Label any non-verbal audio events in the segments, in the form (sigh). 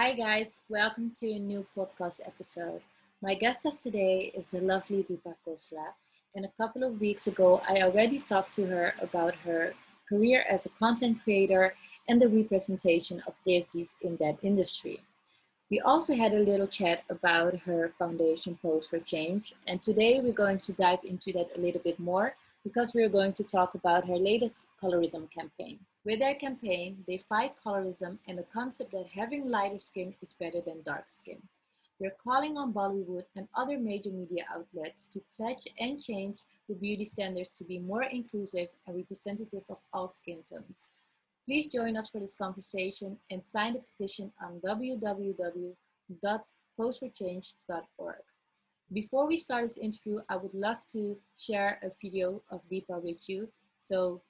Hi, guys. Welcome to a new podcast episode. My guest of today is the lovely Diipa Khosla. And a couple of weeks ago, I already talked to her about her career as a content creator and the representation of Desis in that industry. We also had a little chat about her foundation Post for Change. And today we're going to dive into that a little bit more because we're going to talk about her latest colorism campaign. With their campaign, they fight colorism and the concept that having lighter skin is better than dark skin. We're calling on Bollywood and other major media outlets to pledge and change the beauty standards to be more inclusive and representative of all skin tones. Please join us for this conversation and sign the petition on www.postforchange.org. Before we start this interview, I would love to share a video of Diipa with you. So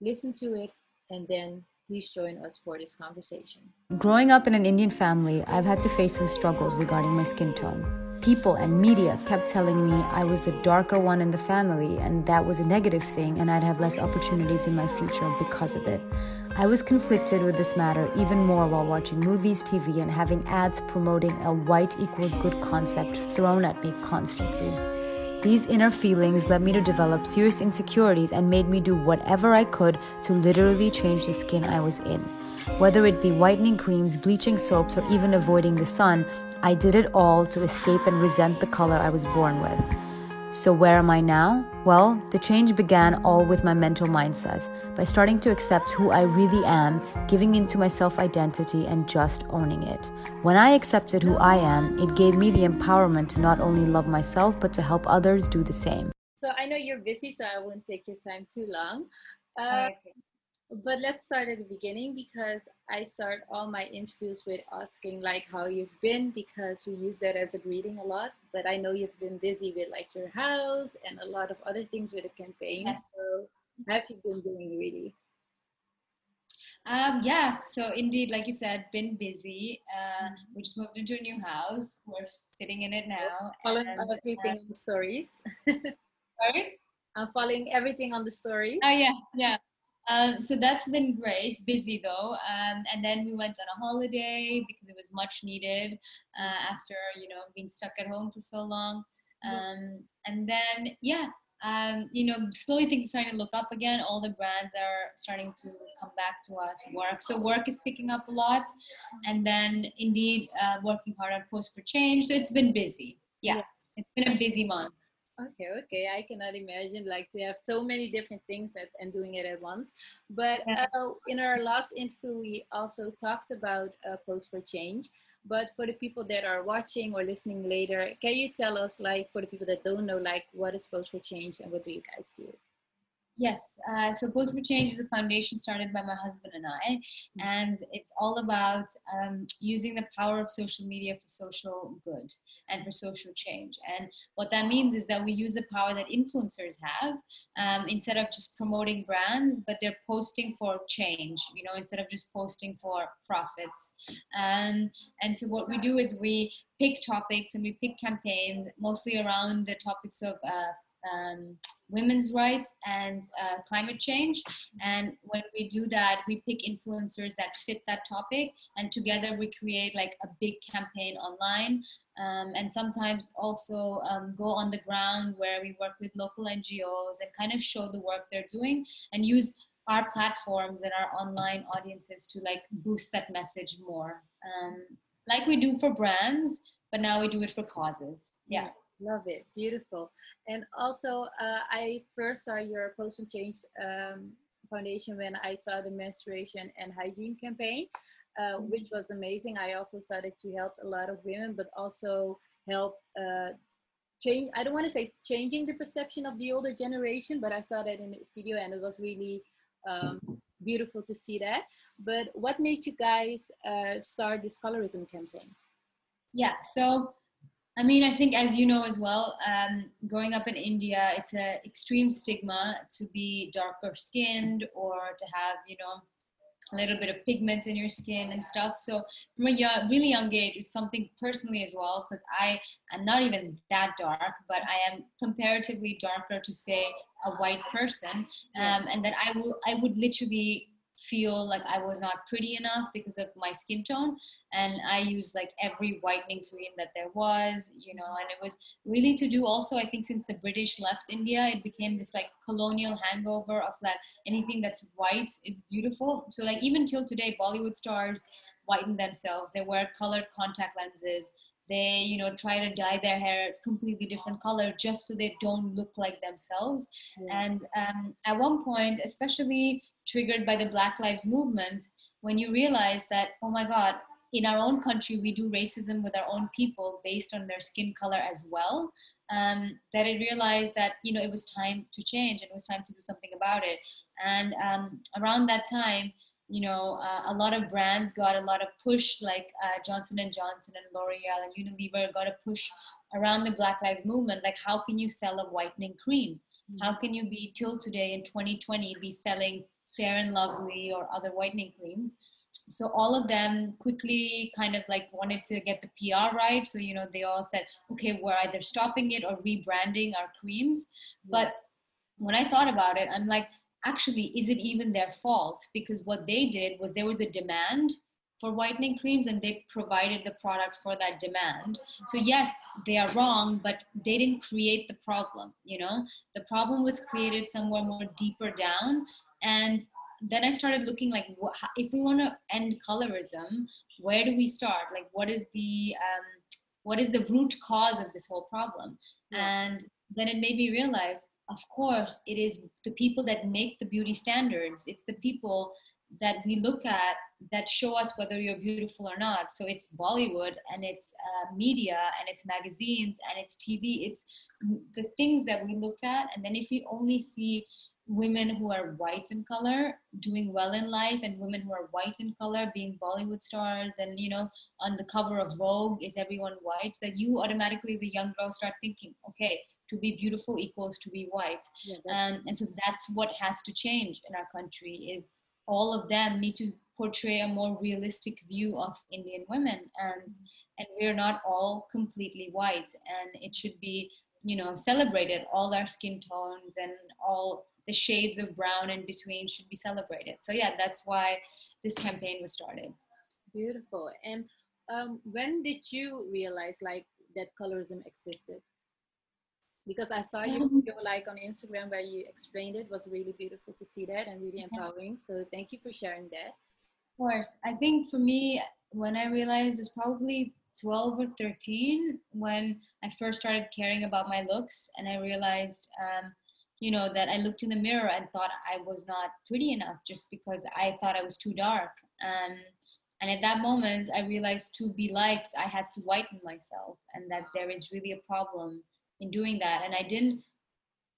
listen to it and then please join us for this conversation. Growing up in an Indian family, I've had to face some struggles regarding my skin tone. People and media kept telling me I was the darker one in the family, and that was a negative thing, and I'd have less opportunities in my future because of it. I was conflicted with this matter even more while watching movies, TV, and having ads promoting a white equals good concept thrown at me constantly. These inner feelings led me to develop serious insecurities and made me do whatever I could to literally change the skin I was in. Whether it be whitening creams, bleaching soaps, or even avoiding the sun, I did it all to escape and resent the color I was born with. So, where am I now? Well, the change began all with my mental mindset by starting to accept who I really am, giving into my self identity, and just owning it. When I accepted who I am, it gave me the empowerment to not only love myself, but to help others do the same. So, I know you're busy, so I won't take your time too long. Uh, but let's start at the beginning because I start all my interviews with asking like how you've been because we use that as a greeting a lot. But I know you've been busy with like your house and a lot of other things with the campaign. Yes. So have you been doing really? Um, yeah, so indeed, like you said, been busy. Uh, mm-hmm. we just moved into a new house. We're sitting in it now. Following everything uh, on the stories. (laughs) Sorry? I'm following everything on the stories. Oh yeah, yeah. Um, so that's been great, busy though. Um, and then we went on a holiday because it was much needed uh, after, you know, being stuck at home for so long. Um, and then, yeah, um, you know, slowly things are starting to look up again. All the brands are starting to come back to us. Work, so work is picking up a lot, and then indeed uh, working hard on post for Change. So it's been busy. Yeah, yeah. it's been a busy month. Okay, okay. I cannot imagine like to have so many different things at, and doing it at once. But uh, in our last interview, we also talked about uh, Post for Change. But for the people that are watching or listening later, can you tell us, like, for the people that don't know, like, what is post for Change and what do you guys do? Yes, uh, so Post for Change is a foundation started by my husband and I, mm-hmm. and it's all about um, using the power of social media for social good and for social change. And what that means is that we use the power that influencers have um, instead of just promoting brands, but they're posting for change, you know, instead of just posting for profits. Um, and so what we do is we pick topics and we pick campaigns mostly around the topics of uh, um, women's rights and uh, climate change. And when we do that, we pick influencers that fit that topic, and together we create like a big campaign online. Um, and sometimes also um, go on the ground where we work with local NGOs and kind of show the work they're doing and use our platforms and our online audiences to like boost that message more. Um, like we do for brands, but now we do it for causes. Yeah. Love it. Beautiful. And also, uh, I first saw your Post for Change um, Foundation when I saw the menstruation and hygiene campaign, uh, mm-hmm. which was amazing. I also saw that you helped a lot of women, but also helped uh, change. I don't want to say changing the perception of the older generation, but I saw that in the video and it was really um, beautiful to see that. But what made you guys uh, start this colorism campaign? Yeah, so I mean, I think as you know as well, um, growing up in India, it's an extreme stigma to be darker skinned or to have, you know, a little bit of pigment in your skin and stuff. So from a young, really young age, it's something personally as well, because I am not even that dark, but I am comparatively darker to say a white person, um, and that I will I would literally feel like I was not pretty enough because of my skin tone. And I used like every whitening cream that there was, you know, and it was really to do also, I think, since the British left India, it became this like colonial hangover of that anything that's white is beautiful. So, like, even till today, Bollywood stars whiten themselves, they wear colored contact lenses they you know try to dye their hair completely different color just so they don't look like themselves yeah. and um, at one point especially triggered by the black lives movement when you realize that oh my god in our own country we do racism with our own people based on their skin color as well um, that I realized that you know it was time to change and it was time to do something about it. And um, around that time, you know, uh, a lot of brands got a lot of push, like uh, Johnson and Johnson and L'Oreal and Unilever got a push around the Black Lives Movement. Like, how can you sell a whitening cream? Mm-hmm. How can you be till today in 2020 be selling Fair and Lovely or other whitening creams? So all of them quickly kind of like wanted to get the PR right. So you know, they all said, okay, we're either stopping it or rebranding our creams. But when I thought about it, I'm like actually is it even their fault because what they did was there was a demand for whitening creams and they provided the product for that demand so yes they are wrong but they didn't create the problem you know the problem was created somewhere more deeper down and then i started looking like if we want to end colorism where do we start? Like what is the um, what is the root cause of this whole problem? Yeah. and then it made me realize of course it is the people that make the beauty standards. It's the people that we look at that show us whether you're beautiful or not. So it's bollywood and it's uh, media and it's magazines and it's tv it's the things that we look at and then if we only see women who are white in color doing well in life and women who are white in color being bollywood stars and you know on the cover of vogue is everyone white that you automatically as a young girl start thinking okay to be beautiful equals to be white yeah, um, and so that's what has to change in our country is all of them need to portray a more realistic view of indian women and mm-hmm. and we're not all completely white and it should be you know celebrated all our skin tones and all the shades of brown in between should be celebrated. So yeah that's why this campaign was started. Beautiful. And um, when did you realize like that colorism existed? Because I saw you video like on Instagram where you explained it. it was really beautiful to see that and really empowering. So thank you for sharing that. Of course, I think for me, when I realized it was probably 12 or 13 when I first started caring about my looks, and I realized, um, you know, that I looked in the mirror and thought I was not pretty enough just because I thought I was too dark. Um, and at that moment, I realized to be liked, I had to whiten myself, and that there is really a problem in doing that. And I didn't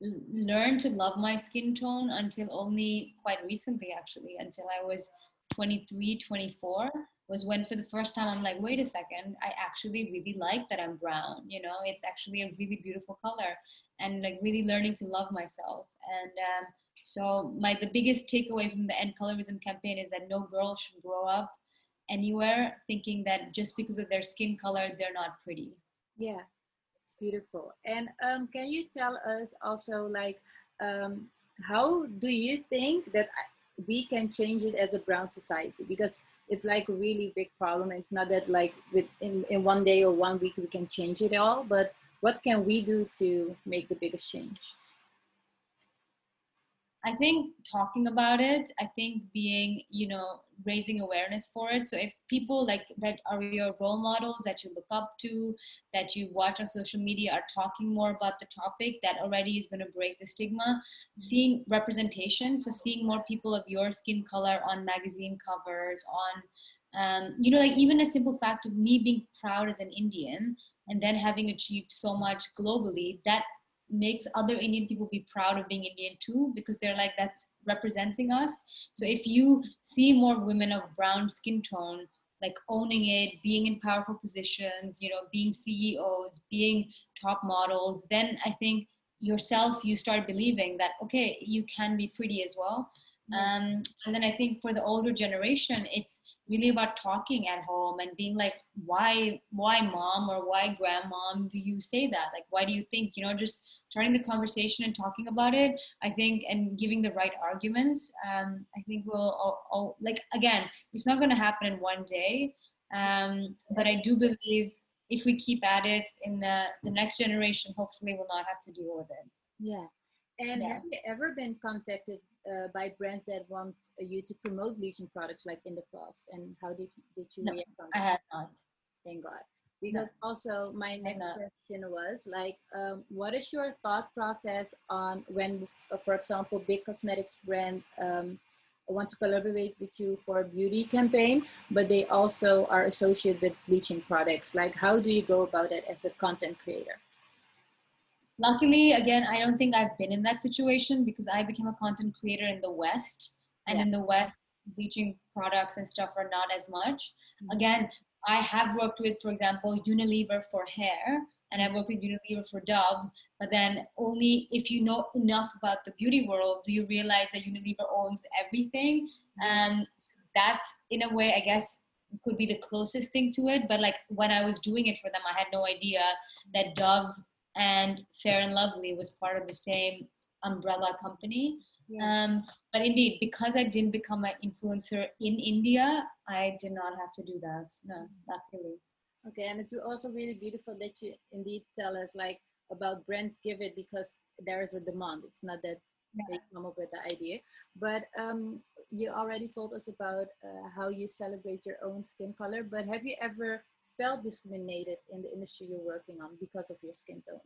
learn to love my skin tone until only quite recently, actually, until I was 23, 24 was when for the first time I'm like, wait a second, I actually really like that I'm brown. You know, it's actually a really beautiful color, and like really learning to love myself. And um, so my the biggest takeaway from the End Colorism campaign is that no girl should grow up anywhere thinking that just because of their skin color they're not pretty. Yeah, Beautiful. And um, can you tell us also, like, um, how do you think that we can change it as a brown society? Because it's like a really big problem. It's not that like with in, in one day or one week we can change it all, but what can we do to make the biggest change? I think talking about it, I think being, you know, raising awareness for it. So if people like that are your role models that you look up to, that you watch on social media are talking more about the topic, that already is going to break the stigma. Seeing representation, so seeing more people of your skin color on magazine covers, on um, you know, like even a simple fact of me being proud as an Indian and then having achieved so much globally, that makes other Indian people be proud of being Indian too, because they're like, that's representing us. So if you see more women of brown skin tone, like owning it, being in powerful positions, you know, being CEOs, being top models, then I think yourself, you start believing that, okay, you can be pretty as well. Um, and then i think for the older generation it's really about talking at home and being like why why mom or why grandmom do you say that? Like why do you think you know just starting the conversation and talking about it i think and giving the right arguments um, i think will all, all, like again it's not going to happen in one day um, but i do believe if we keep at it in the, the next generation hopefully will not have to deal with it. Yeah. And yeah. have you ever been contacted uh, by brands that want you to promote bleaching products like in the past? And how did did you no, react on that? I have not. Thank God. Because no. also my next question was like, um, what is your thought process on when, uh, for example, big cosmetics brand um, want to collaborate with you for a beauty campaign, but they also are associated with bleaching products? Like, how do you go about it as a content creator? Luckily again i don't think i've been in that situation because i became a content creator in the west and yeah. in the west bleaching products and stuff are not as much mm-hmm. again i have worked with for example unilever for hair and i worked with unilever for dove but then only if you know enough about the beauty world do you realize that unilever owns everything and um, that in a way i guess could be the closest thing to it but like when i was doing it for them i had no idea that dove and Fair and Lovely was part of the same umbrella company. Yeah. Um, but indeed, because I didn't become an influencer in India, I did not have to do that. No, luckily. Okay, and it's also really beautiful that you indeed tell us like about brands give it because there is a demand. It's not that yeah. they come up with the idea. But um, you already told us about uh, how you celebrate your own skin color. But have you ever felt discriminated in the industry you're working on because of your skin tone?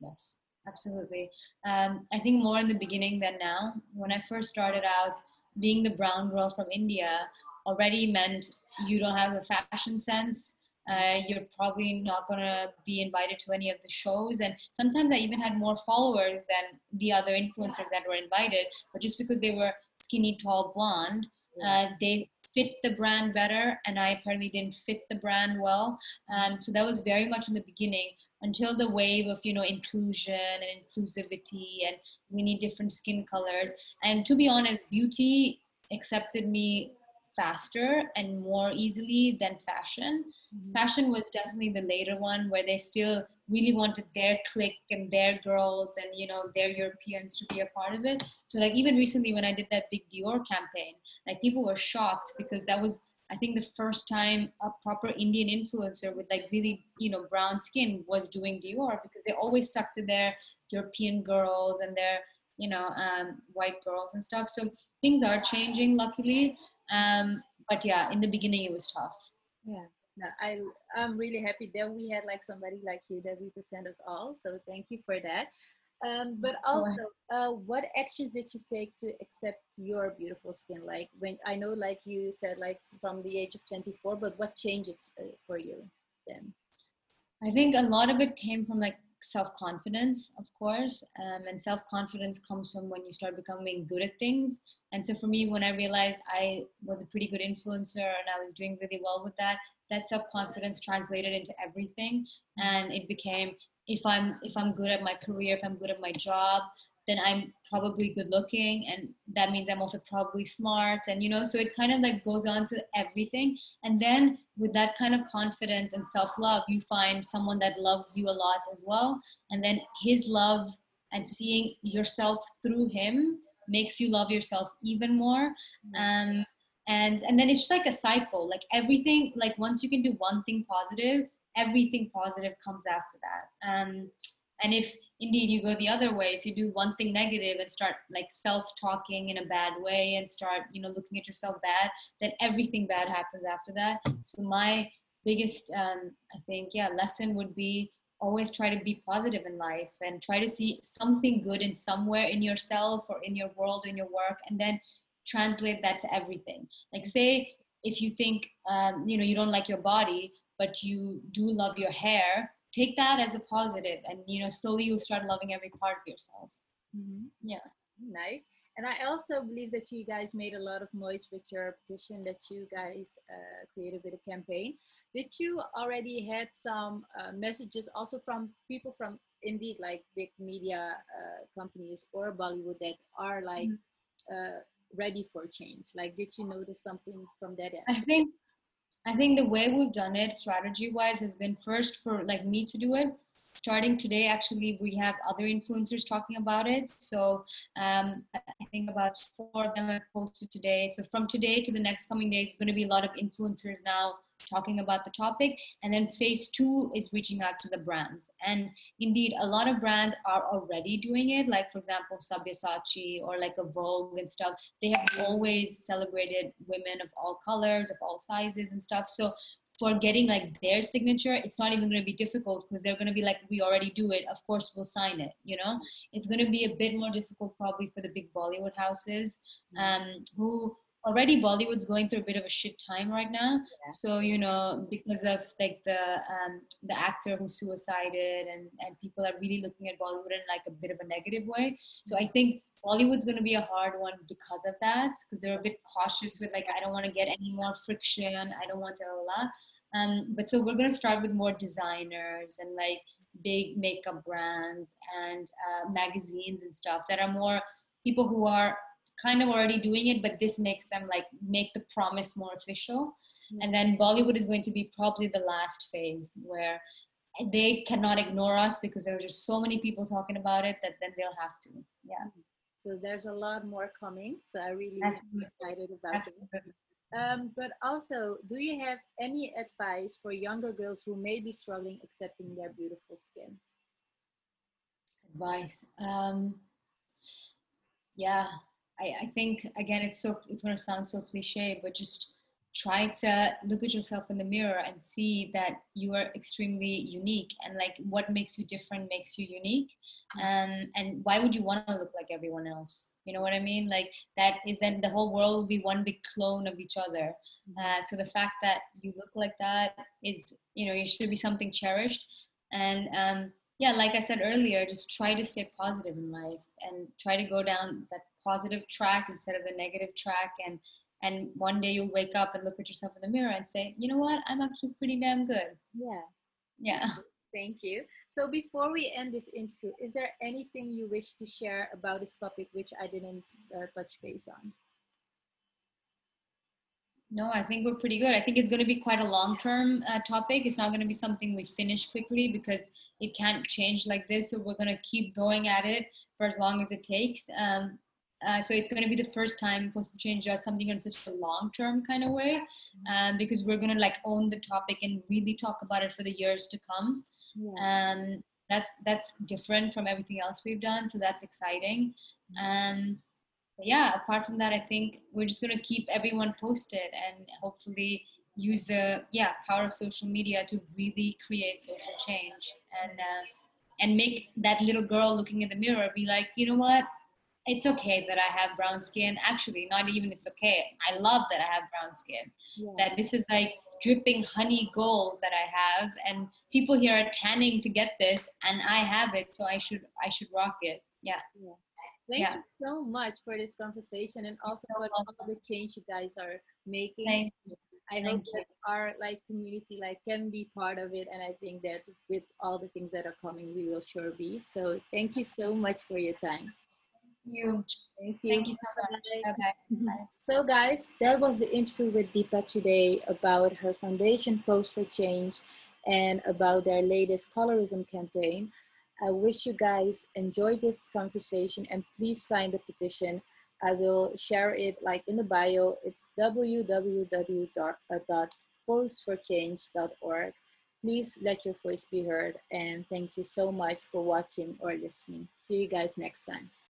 Yes, absolutely. Um, I think more in the beginning than now. When I first started out, being the brown girl from India already meant you don't have a fashion sense. Uh, you're probably not going to be invited to any of the shows. And sometimes I even had more followers than the other influencers that were invited. But just because they were skinny, tall, blonde, uh, they fit the brand better and i apparently didn't fit the brand well. Um, so that was very much in the beginning until the wave of you know inclusion and inclusivity and we need different skin colors. And to be honest beauty accepted me faster and more easily than fashion. Mm-hmm. Fashion was definitely the later one where they still really wanted their clique and their girls and you know their Europeans to be a part of it. So like even recently when I did that big Dior campaign, like people were shocked because that was I think the first time a proper Indian influencer with like really you know brown skin was doing Dior because they always stuck to their European girls and their you know um, white girls and stuff. So things are changing luckily um, but yeah, in the beginning it was tough. Yeah. No, I I'm really happy that we had like somebody like you that represent us all. So thank you for that. Um, but also, uh, what actions did you take to accept your beautiful skin? Like when I know, like you said, like from the age of 24, but what changes uh, for you then? I think a lot of it came from like self confidence, of course. Um, and self confidence comes from when you start becoming good at things. And so for me, when I realized I was a pretty good influencer and I was doing really well with that, that self confidence translated into everything. And it became if I'm if I'm good at my career, if I'm good at my job, then I'm probably good looking and that means I'm also probably smart and you know so it kind of like goes on to everything. And then with that kind of confidence and self-love you find someone that loves you a lot as well. And then his love and seeing yourself through him makes you love yourself even more. Mm-hmm. um, and and then it's just like a cycle. Like everything like once you can do one thing positive everything positive comes after that. Um, and if indeed you go the other way if you do one thing negative and start like self-talking in a bad way and start you know looking at yourself bad then everything bad happens after that. So my biggest um, i think yeah lesson would be always try to be positive in life and try to see something good in somewhere in yourself or in your world in your work and then translate that to everything. Like say if you think um, you know you don't like your body but you do love your hair take that as a positive and you know slowly you'll start loving every part of yourself mm-hmm. yeah nice and i also believe that you guys made a lot of noise with your petition that you guys uh, created with a campaign did you already had some uh, messages also from people from indeed like big media uh, companies or bollywood that are like mm-hmm. Uh, ready for change? Like, did you notice something from that end? I think I think the way we've done it strategy wise has been first for like me to do it. Starting today, actually, we have other influencers talking about it. So um, I think about four of them have posted today. So from today to the next coming days, going to be a lot of influencers now talking about the topic. And then phase two is reaching out to the brands. And indeed, a lot of brands are already doing it. Like, for example, Sabyasachi or like a Vogue and stuff. They have always celebrated women of all colors, of all sizes and stuff. So for getting like their signature it's not even going to be difficult because they're going to be like we already do it of course we'll sign it you know it's going to be a bit more difficult probably for the big bollywood houses um, who already Bollywood's going through a bit of a shit time right now. Yeah. So you know, because of like the um, the actor who suicided, and and people are really looking at Bollywood in like a bit of a negative way. So I think Bollywood's going to be a hard one because of that, because they're a bit cautious with like I don't want to get any more friction. I don't want to blah. Um, but so we're going to start with more designers and like big makeup brands and uh, magazines and stuff that are more people who are kind of already doing it, but this makes them like make the promise more official. Mm-hmm. And then Bollywood is going to be probably the last phase where they cannot ignore us because there are just so many people talking about it that then they'll have to. Yeah. So there's a lot more coming. So I really Absolutely. excited about Absolutely. it. Um, but also, do you have any advice for younger girls who may be struggling accepting their beautiful skin? Advice. Um, yeah, I, I think again it's so it's going to sound so cliche but just try to look at yourself in the mirror and see that you are extremely unique and like what makes you different makes you unique. Um, and why would you want to look like everyone else? You know what i mean? Like that is then the whole world will be one big clone of each other. Mm-hmm. uh, so the fact that you look like that is you know it should be something cherished. And um, yeah like i said earlier just try to stay positive in life and try to go down that positive track instead of the negative track and and one day you'll wake up and look at yourself in the mirror and say you know what i'm actually pretty damn good yeah yeah (laughs) thank you so before we end this interview is there anything you wish to share about this topic which i didn't uh, touch base on no, I think we're pretty good. I think it's going to be quite a long term uh, topic. It's not going to be something we finish quickly because it can't change like this. So we're going to keep going at it for as long as it takes. Um, uh, so it's going to be the first time Post for Change does something in such a long-term kind of way, um, because we're going to like own the topic and really talk about it for the years to come. Yeah. Um, that's that's different from everything else we've done, so that's exciting. Um, yeah, apart from that, I think we're just going to keep everyone posted and hopefully use the yeah power of social media to really create social change and uh, and make that little girl looking in the mirror be like, you know what, it's okay that I have brown skin. Actually, not even it's okay. I love that I have brown skin. Yeah. That this is like dripping honey gold that I have, and people here are tanning to get this, and I have it, so I should I should rock it. Yeah. yeah. Thank yeah. you so much for this conversation and also for all the change you guys are making. Thank you. I Thank hope you. that our like community like can be part of it, and I think that with all the things that are coming, we will sure be. So thank you so much for your time you. Thank you. Thank you so much. Bye-bye. Bye. Mm-hmm. So, guys, that was the interview with Diipa today about her foundation Post for Change and about their latest colorism campaign. I wish you guys enjoyed this conversation and please sign the petition. I will share it like in the bio. It's www.postforchange.org. Please let your voice be heard and thank you so much for watching or listening. See you guys next time.